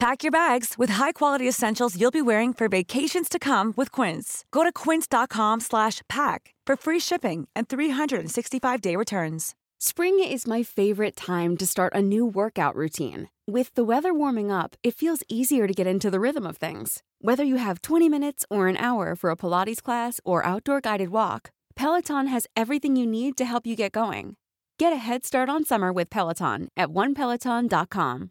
Pack your bags with high-quality essentials you'll be wearing for vacations to come with Quince. Go to quince.com/pack for free shipping and 365-day returns. Spring is my favorite time to start a new workout routine. With the weather warming up, it feels easier to get into the rhythm of things. Whether you have 20 minutes or an hour for a Pilates class or outdoor guided walk, Peloton has everything you need to help you get going. Get a head start on summer with Peloton at onepeloton.com.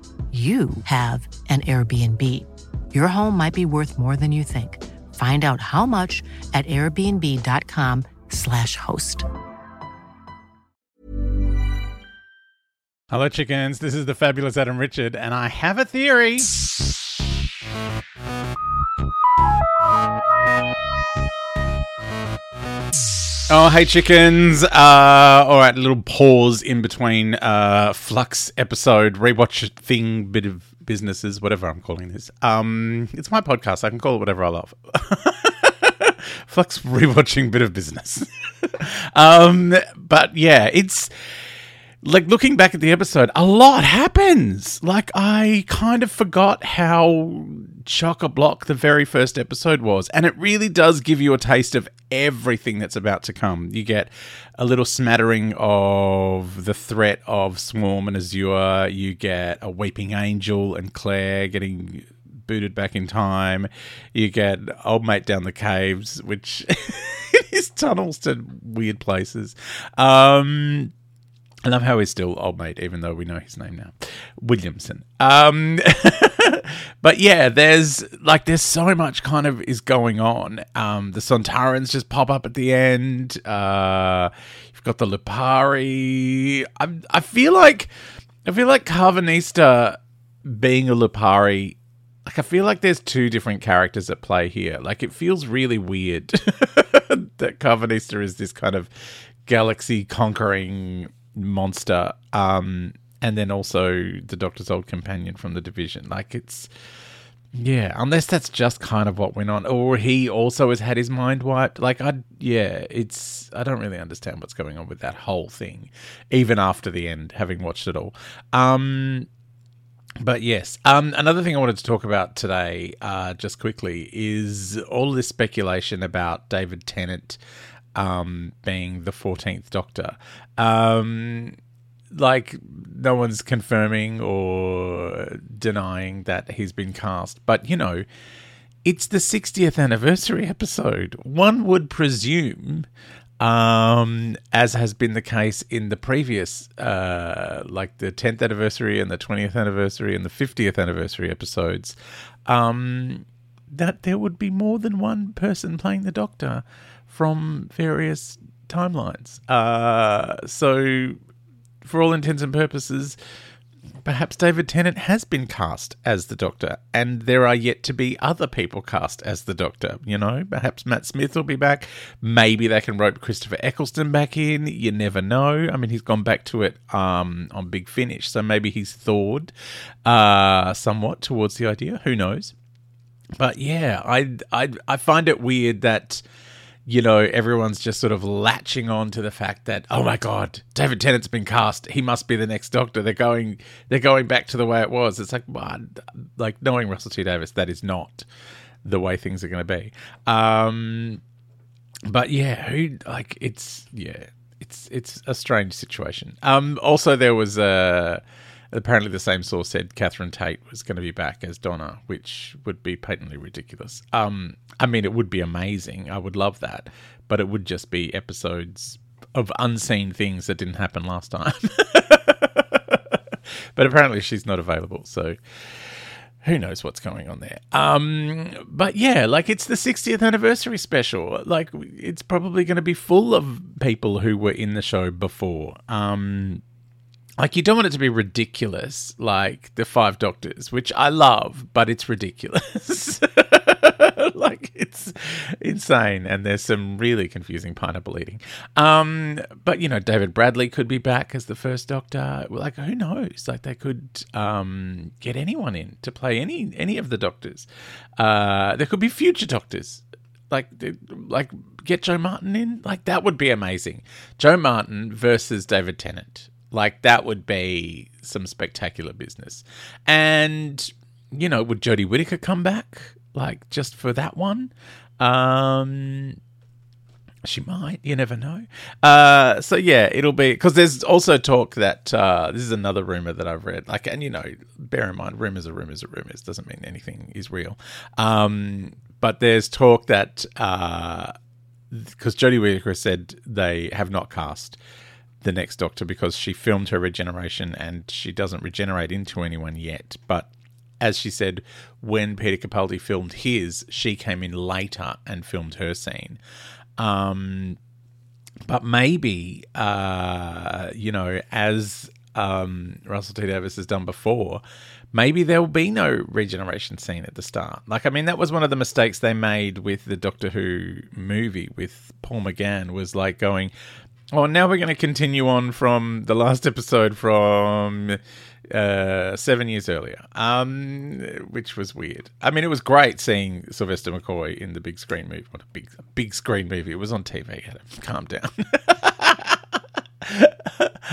you have an Airbnb. Your home might be worth more than you think. Find out how much at airbnb.com/slash host. Hello, chickens. This is the fabulous Adam Richard, and I have a theory. Oh, hey, chickens. Uh, all right, a little pause in between uh, Flux episode, rewatch thing, bit of businesses, whatever I'm calling this. Um, it's my podcast. I can call it whatever I love. Flux rewatching bit of business. um, but yeah, it's like looking back at the episode, a lot happens. Like I kind of forgot how chock a block the very first episode was, and it really does give you a taste of everything that's about to come. You get a little smattering of the threat of Swarm and Azure. You get a Weeping Angel and Claire getting booted back in time. You get old mate down the caves, which is tunnels to weird places. Um, I love how he's still old mate, even though we know his name now, Williamson. Um, but yeah, there's like there's so much kind of is going on. Um, the Sontarans just pop up at the end. Uh, you've got the Lupari. I I feel like I feel like Karvanista being a Lupari. Like I feel like there's two different characters at play here. Like it feels really weird that Karvanista is this kind of galaxy conquering monster um and then also the doctor's old companion from the division. Like it's yeah unless that's just kind of what went on. Or he also has had his mind wiped. Like i yeah it's i don't really understand what's going on with that whole thing even after the end having watched it all. Um but yes, um, another thing I wanted to talk about today, uh, just quickly, is all this speculation about David Tennant um, being the 14th Doctor. Um, like, no one's confirming or denying that he's been cast, but you know, it's the 60th anniversary episode. One would presume, um, as has been the case in the previous, uh, like the 10th anniversary and the 20th anniversary and the 50th anniversary episodes, um, that there would be more than one person playing the Doctor from various timelines. Uh, so, for all intents and purposes, perhaps David Tennant has been cast as the Doctor, and there are yet to be other people cast as the Doctor. You know, perhaps Matt Smith will be back. Maybe they can rope Christopher Eccleston back in. You never know. I mean, he's gone back to it um, on Big Finish, so maybe he's thawed uh, somewhat towards the idea. Who knows? But yeah, I I I find it weird that you know, everyone's just sort of latching on to the fact that, oh my God, David Tennant's been cast. He must be the next Doctor. They're going, they're going back to the way it was. It's like, like knowing Russell T Davies, that is not the way things are going to be. Um, but yeah, who like it's yeah, it's it's a strange situation. Um, also there was a. Uh, apparently the same source said Catherine Tate was going to be back as Donna, which would be patently ridiculous. Um, I mean, it would be amazing. I would love that, but it would just be episodes of unseen things that didn't happen last time. but apparently she's not available, so who knows what's going on there. Um, but yeah, like it's the 60th anniversary special. Like it's probably going to be full of people who were in the show before. Um, like you don't want it to be ridiculous, like the Five Doctors, which I love, but it's ridiculous. like it's insane, and there's some really confusing pineapple eating. Um, but you know, David Bradley could be back as the first Doctor. Like who knows? Like they could um, get anyone in to play any any of the Doctors. Uh, there could be future Doctors. Like, like get Jo Martin in. Like that would be amazing. Jo Martin versus David Tennant. Like that would be some spectacular business. And you know, would Jodie Whittaker come back? Like just for that one? Um she might. You never know. Uh, so yeah, it'll be because there's also talk that uh, this is another rumor that I've read. Like, and you know, bear in mind, rumors are rumors are rumors. Doesn't mean anything is real. Um, but there's talk that because uh, Jodie Whittaker said they have not cast the next Doctor because she filmed her regeneration and she doesn't regenerate into anyone yet. But as she said, when Peter Capaldi filmed his, she came in later and filmed her scene. Um, but maybe, uh, you know, as um, Russell T Davies has done before, maybe there will be no regeneration scene at the start. Like, I mean, that was one of the mistakes they made with the Doctor Who movie with Paul McGann, was like going, Oh, now we're going to continue on from the last episode from uh, seven years earlier, um, which was weird. I mean, it was great seeing Sylvester McCoy in the big screen movie. What a big, big screen movie! It was on TV. Calm down.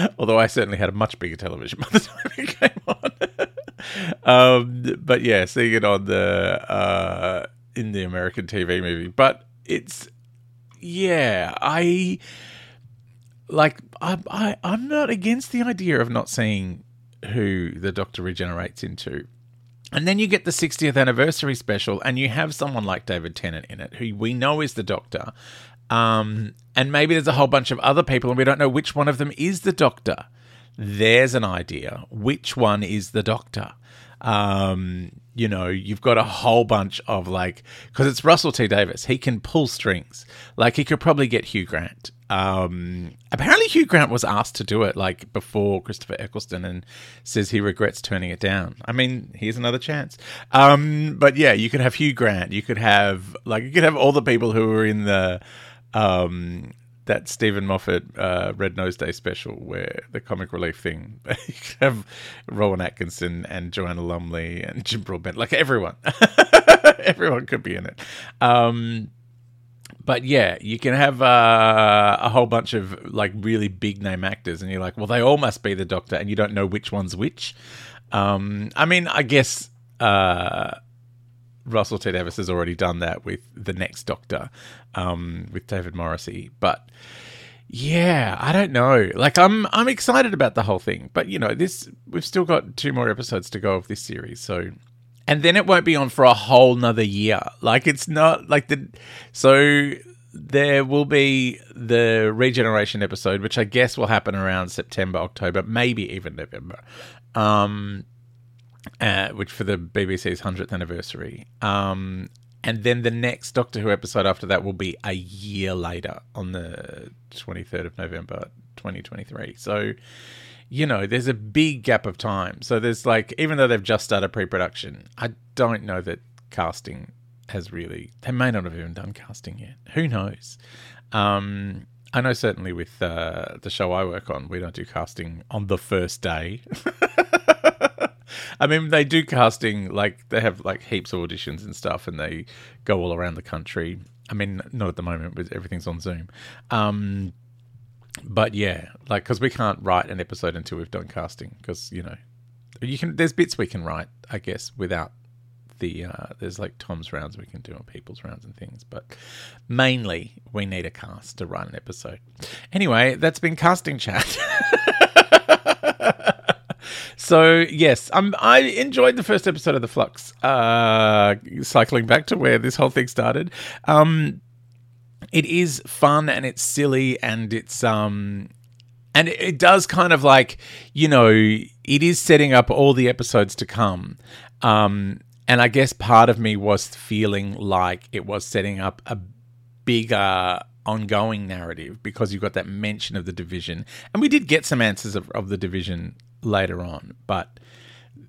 Although I certainly had a much bigger television by the time it came on. um, but yeah, seeing it on the uh, in the American TV movie, but it's yeah, I like I, I I'm not against the idea of not seeing who the Doctor regenerates into. And then you get the 60th anniversary special, and you have someone like David Tennant in it, who we know is the Doctor. Um, and maybe there's a whole bunch of other people, and we don't know which one of them is the Doctor. There's an idea. Which one is the Doctor? Um, you know, you've got a whole bunch of like, because it's Russell T Davies. he can pull strings. Like, he could probably get Hugh Grant um, apparently, Hugh Grant was asked to do it like before Christopher Eccleston and says he regrets turning it down. I mean, here's another chance. Um, but yeah, you could have Hugh Grant. You could have like you could have all the people who were in the um, that Steven Moffat uh, Red Nose Day special where the comic relief thing. you could have Rowan Atkinson and Joanna Lumley and Jim Broadbent, like everyone. everyone could be in it. Um, but yeah, you can have uh, a whole bunch of like really big name actors, and you're like, well, they all must be the Doctor, and you don't know which one's which. Um, I mean, I guess uh, Russell T Davies has already done that with the next Doctor, um, with David Morrissey, but yeah, I don't know. Like I'm I'm excited about the whole thing, but you know, this we've still got two more episodes to go of this series, so and then it won't be on for a whole nother year. Like it's not like the so there will be the regeneration episode, which I guess will happen around September, October, maybe even November. Um, uh, which for the BBC's hundredth anniversary. Um, and then the next Doctor Who episode after that will be a year later on the 23rd of November 2023. So you know, there's a big gap of time. So there's like, even though they've just started pre production, I don't know that casting has really, they may not have even done casting yet. Who knows? Um, I know certainly with uh, the show I work on, we don't do casting on the first day. I mean, they do casting like they have like heaps of auditions and stuff, and they go all around the country. I mean, not at the moment, but everything's on Zoom. Um, but yeah, like because we can't write an episode until we've done casting because you know you can. There's bits we can write, I guess, without the uh, there's like Tom's rounds we can do on people's rounds and things, but mainly we need a cast to write an episode. Anyway, that's been casting chat. so yes, um, I enjoyed the first episode of the Flux. Uh, cycling back to where this whole thing started. Um, it is fun and it's silly and it's um and it, does kind of like you know it is setting up all the episodes to come. Um and i guess part of me was feeling like it was setting up a bigger ongoing narrative because you've got that mention of the division. And we did get some answers of, of the division later on but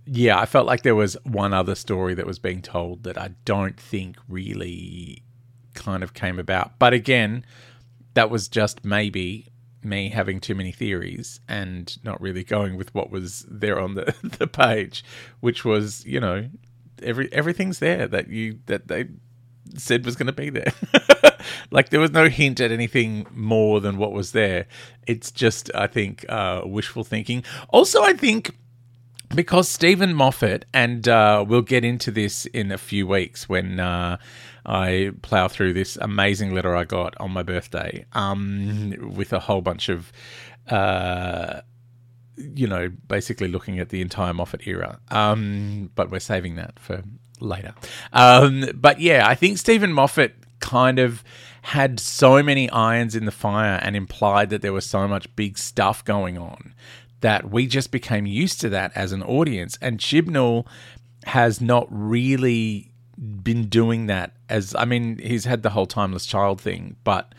yeah i felt like there was one other story that was being told that i don't think really kind of came about. But again, that was just maybe me having too many theories and not really going with what was there on the, the page, which was, you know, every everything's there that you that they said was going to be there. like there was no hint at anything more than what was there. It's just, I think, uh, wishful thinking. Also, I think because Steven Moffat, and uh, we'll get into this in a few weeks when uh, I plow through this amazing letter I got on my birthday um, with a whole bunch of, uh, you know, basically looking at the entire Moffat era. Um, but we're saving that for later. Um, but yeah, I think Steven Moffat kind of had so many irons in the fire and implied that there was so much big stuff going on that we just became used to that as an audience. And Chibnall has not really been doing that as I mean, he's had the whole timeless child thing, but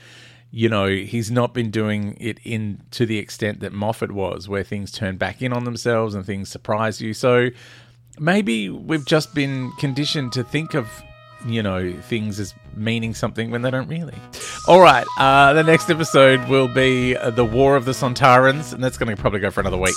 you know, he's not been doing it in to the extent that Moffat was, where things turn back in on themselves and things surprise you. So maybe we've just been conditioned to think of you know things as meaning something when they don't really. All right, uh, the next episode will be the War of the Sontarans, and that's going to probably go for another week.